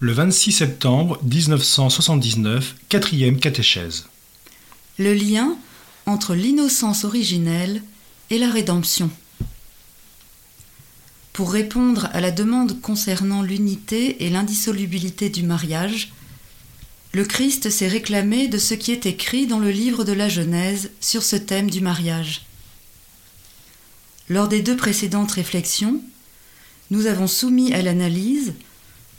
Le 26 septembre 1979, quatrième catéchèse. Le lien entre l'innocence originelle et la rédemption. Pour répondre à la demande concernant l'unité et l'indissolubilité du mariage, le Christ s'est réclamé de ce qui est écrit dans le livre de la Genèse sur ce thème du mariage. Lors des deux précédentes réflexions, nous avons soumis à l'analyse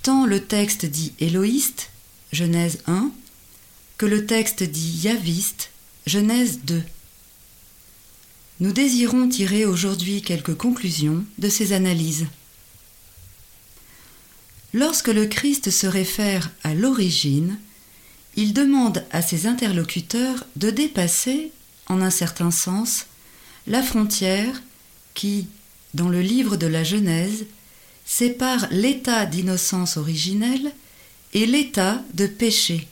tant le texte dit éloïste, Genèse 1, que le texte dit yaviste, Genèse 2. Nous désirons tirer aujourd'hui quelques conclusions de ces analyses. Lorsque le Christ se réfère à l'origine, il demande à ses interlocuteurs de dépasser, en un certain sens, la frontière qui, dans le livre de la Genèse, sépare l'état d'innocence originelle et l'état de péché,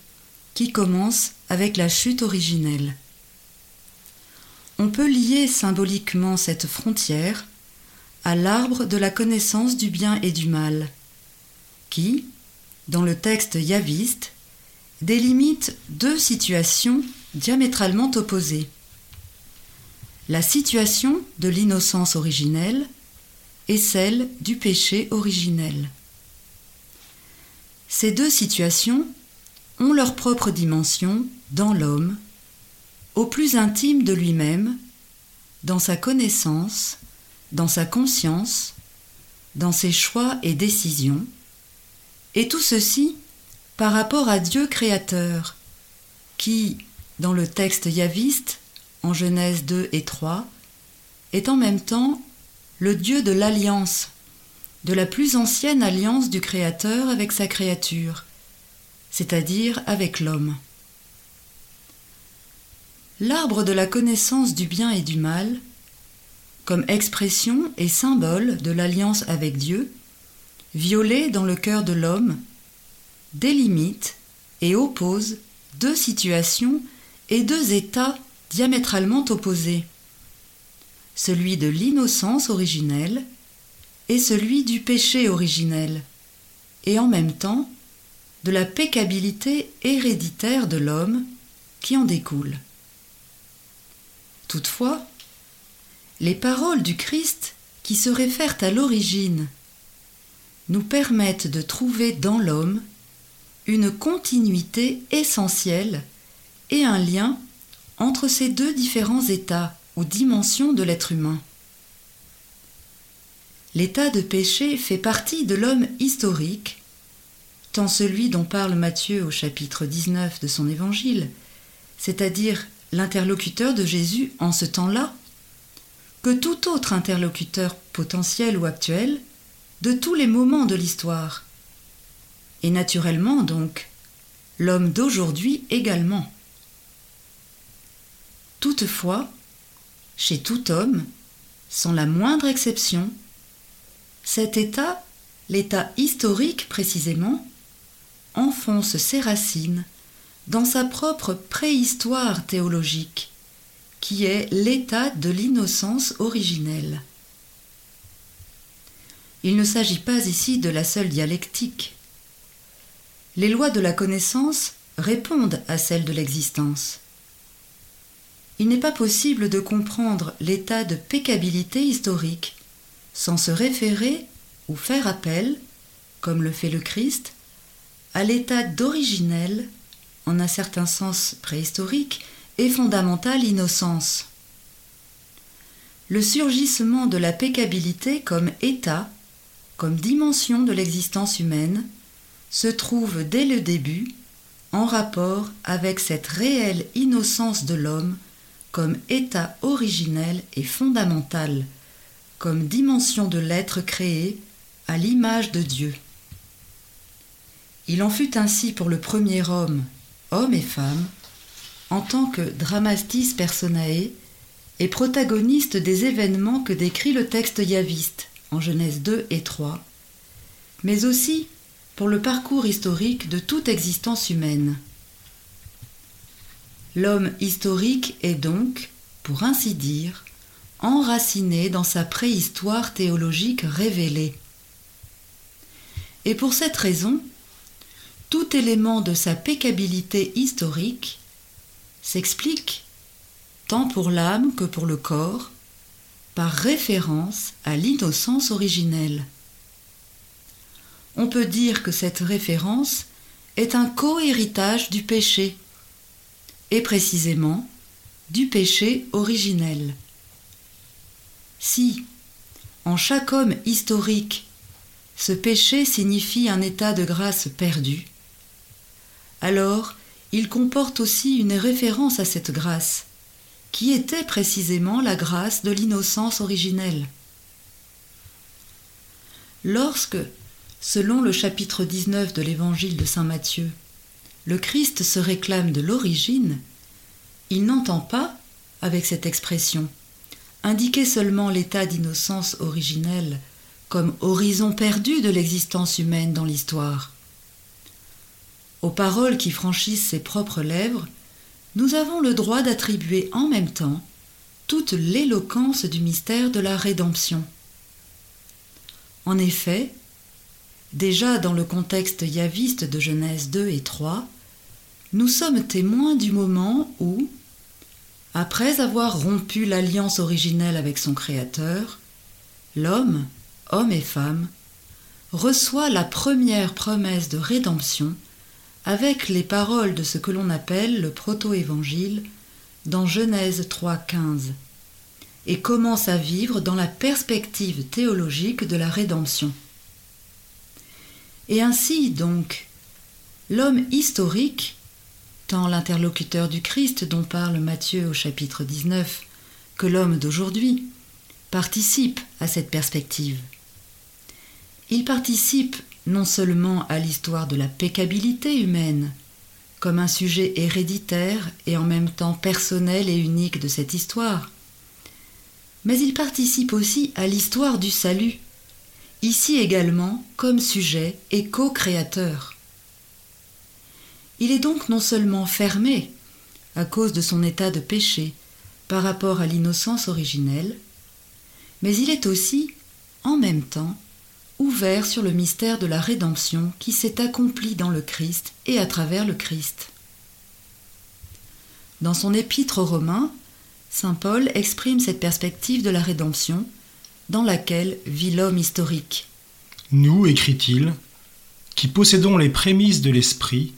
qui commence avec la chute originelle. On peut lier symboliquement cette frontière à l'arbre de la connaissance du bien et du mal, qui, dans le texte yaviste, délimite deux situations diamétralement opposées. La situation de l'innocence originelle et celle du péché originel. Ces deux situations ont leur propre dimension dans l'homme, au plus intime de lui-même, dans sa connaissance, dans sa conscience, dans ses choix et décisions, et tout ceci par rapport à Dieu créateur, qui, dans le texte yaviste, en Genèse 2 et 3, est en même temps le Dieu de l'alliance, de la plus ancienne alliance du Créateur avec sa créature, c'est-à-dire avec l'homme. L'arbre de la connaissance du bien et du mal, comme expression et symbole de l'alliance avec Dieu, violé dans le cœur de l'homme, délimite et oppose deux situations et deux états diamétralement opposés celui de l'innocence originelle et celui du péché originel, et en même temps de la pécabilité héréditaire de l'homme qui en découle. Toutefois, les paroles du Christ qui se réfèrent à l'origine nous permettent de trouver dans l'homme une continuité essentielle et un lien entre ces deux différents états aux dimensions de l'être humain. L'état de péché fait partie de l'homme historique, tant celui dont parle Matthieu au chapitre 19 de son évangile, c'est-à-dire l'interlocuteur de Jésus en ce temps-là, que tout autre interlocuteur potentiel ou actuel de tous les moments de l'histoire. Et naturellement donc, l'homme d'aujourd'hui également. Toutefois, chez tout homme, sans la moindre exception, cet état, l'état historique précisément, enfonce ses racines dans sa propre préhistoire théologique, qui est l'état de l'innocence originelle. Il ne s'agit pas ici de la seule dialectique. Les lois de la connaissance répondent à celles de l'existence il n'est pas possible de comprendre l'état de pécabilité historique sans se référer ou faire appel, comme le fait le Christ, à l'état d'originel, en un certain sens préhistorique, et fondamentale innocence. Le surgissement de la pécabilité comme état, comme dimension de l'existence humaine, se trouve dès le début en rapport avec cette réelle innocence de l'homme comme état originel et fondamental, comme dimension de l'être créé à l'image de Dieu. Il en fut ainsi pour le premier homme, homme et femme, en tant que dramatis personae et protagoniste des événements que décrit le texte yaviste en Genèse 2 et 3, mais aussi pour le parcours historique de toute existence humaine. L'homme historique est donc, pour ainsi dire, enraciné dans sa préhistoire théologique révélée. Et pour cette raison, tout élément de sa pécabilité historique s'explique, tant pour l'âme que pour le corps, par référence à l'innocence originelle. On peut dire que cette référence est un co-héritage du péché, et précisément du péché originel. Si, en chaque homme historique, ce péché signifie un état de grâce perdu, alors il comporte aussi une référence à cette grâce, qui était précisément la grâce de l'innocence originelle. Lorsque, selon le chapitre 19 de l'évangile de Saint Matthieu, le Christ se réclame de l'origine, il n'entend pas, avec cette expression, indiquer seulement l'état d'innocence originelle comme horizon perdu de l'existence humaine dans l'histoire. Aux paroles qui franchissent ses propres lèvres, nous avons le droit d'attribuer en même temps toute l'éloquence du mystère de la rédemption. En effet, déjà dans le contexte yaviste de Genèse 2 et 3, nous sommes témoins du moment où, après avoir rompu l'alliance originelle avec son Créateur, l'homme, homme et femme, reçoit la première promesse de rédemption avec les paroles de ce que l'on appelle le proto-évangile dans Genèse 3.15 et commence à vivre dans la perspective théologique de la rédemption. Et ainsi donc, l'homme historique tant l'interlocuteur du Christ dont parle Matthieu au chapitre 19 que l'homme d'aujourd'hui participe à cette perspective. Il participe non seulement à l'histoire de la pécabilité humaine, comme un sujet héréditaire et en même temps personnel et unique de cette histoire, mais il participe aussi à l'histoire du salut, ici également comme sujet et co-créateur. Il est donc non seulement fermé, à cause de son état de péché, par rapport à l'innocence originelle, mais il est aussi, en même temps, ouvert sur le mystère de la rédemption qui s'est accompli dans le Christ et à travers le Christ. Dans son épître aux Romains, Saint Paul exprime cette perspective de la rédemption dans laquelle vit l'homme historique. Nous, écrit-il, qui possédons les prémices de l'Esprit,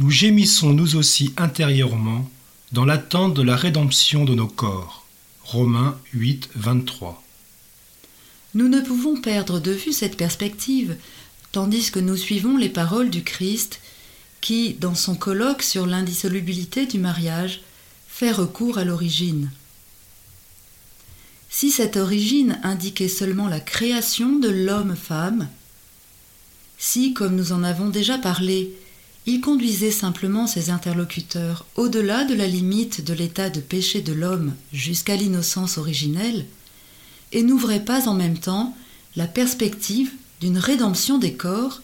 nous gémissons nous aussi intérieurement dans l'attente de la rédemption de nos corps. Romains 8, 23. Nous ne pouvons perdre de vue cette perspective, tandis que nous suivons les paroles du Christ qui, dans son colloque sur l'indissolubilité du mariage, fait recours à l'origine. Si cette origine indiquait seulement la création de l'homme-femme, si, comme nous en avons déjà parlé, il conduisait simplement ses interlocuteurs au-delà de la limite de l'état de péché de l'homme jusqu'à l'innocence originelle, et n'ouvrait pas en même temps la perspective d'une rédemption des corps,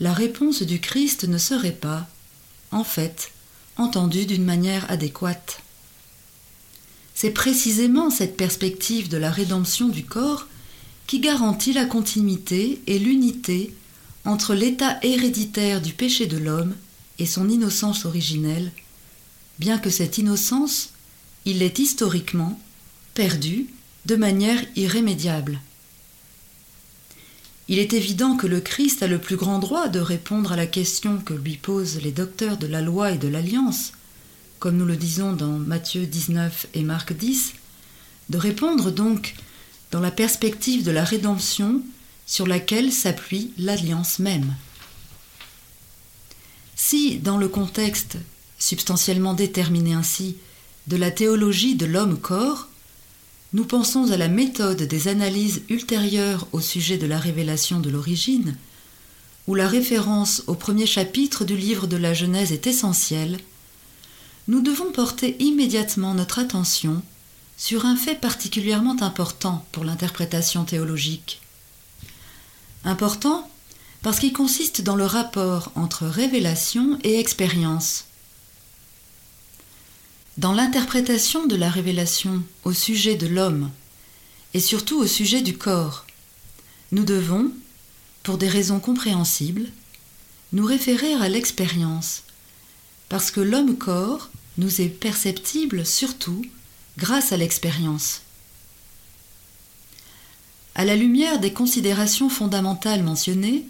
la réponse du Christ ne serait pas, en fait, entendue d'une manière adéquate. C'est précisément cette perspective de la rédemption du corps qui garantit la continuité et l'unité entre l'état héréditaire du péché de l'homme et son innocence originelle, bien que cette innocence, il l'ait historiquement perdue de manière irrémédiable. Il est évident que le Christ a le plus grand droit de répondre à la question que lui posent les docteurs de la loi et de l'alliance, comme nous le disons dans Matthieu 19 et Marc 10, de répondre donc dans la perspective de la rédemption sur laquelle s'appuie l'alliance même. Si, dans le contexte, substantiellement déterminé ainsi, de la théologie de l'homme-corps, nous pensons à la méthode des analyses ultérieures au sujet de la révélation de l'origine, où la référence au premier chapitre du livre de la Genèse est essentielle, nous devons porter immédiatement notre attention sur un fait particulièrement important pour l'interprétation théologique. Important parce qu'il consiste dans le rapport entre révélation et expérience. Dans l'interprétation de la révélation au sujet de l'homme et surtout au sujet du corps, nous devons, pour des raisons compréhensibles, nous référer à l'expérience, parce que l'homme-corps nous est perceptible surtout grâce à l'expérience. À la lumière des considérations fondamentales mentionnées,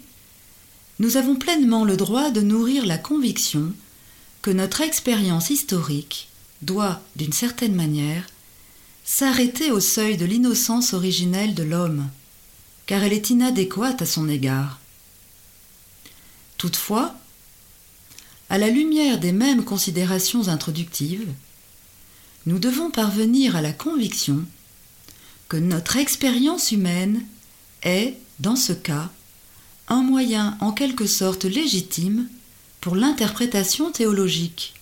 nous avons pleinement le droit de nourrir la conviction que notre expérience historique doit, d'une certaine manière, s'arrêter au seuil de l'innocence originelle de l'homme, car elle est inadéquate à son égard. Toutefois, à la lumière des mêmes considérations introductives, nous devons parvenir à la conviction notre expérience humaine est, dans ce cas, un moyen en quelque sorte légitime pour l'interprétation théologique,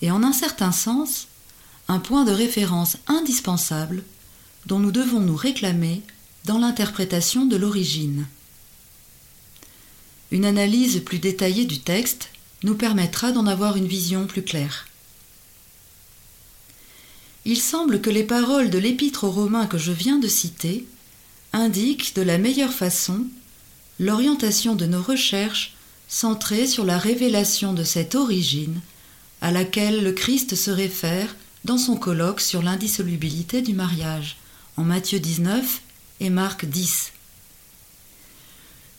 et en un certain sens, un point de référence indispensable dont nous devons nous réclamer dans l'interprétation de l'origine. Une analyse plus détaillée du texte nous permettra d'en avoir une vision plus claire. Il semble que les paroles de l'épître aux Romains que je viens de citer indiquent de la meilleure façon l'orientation de nos recherches centrées sur la révélation de cette origine à laquelle le Christ se réfère dans son colloque sur l'indissolubilité du mariage en Matthieu 19 et Marc 10.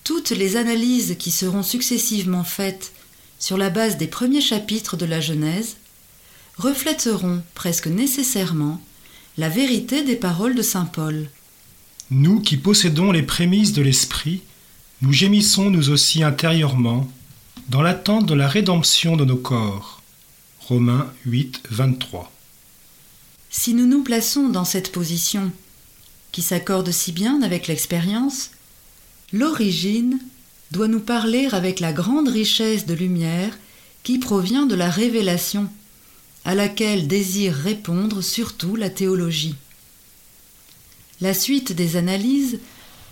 Toutes les analyses qui seront successivement faites sur la base des premiers chapitres de la Genèse reflèteront presque nécessairement la vérité des paroles de Saint Paul. Nous qui possédons les prémices de l'Esprit, nous gémissons nous aussi intérieurement dans l'attente de la rédemption de nos corps. Romains 8, 23. Si nous nous plaçons dans cette position, qui s'accorde si bien avec l'expérience, l'origine doit nous parler avec la grande richesse de lumière qui provient de la révélation à laquelle désire répondre surtout la théologie. La suite des analyses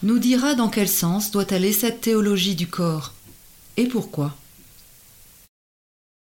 nous dira dans quel sens doit aller cette théologie du corps et pourquoi.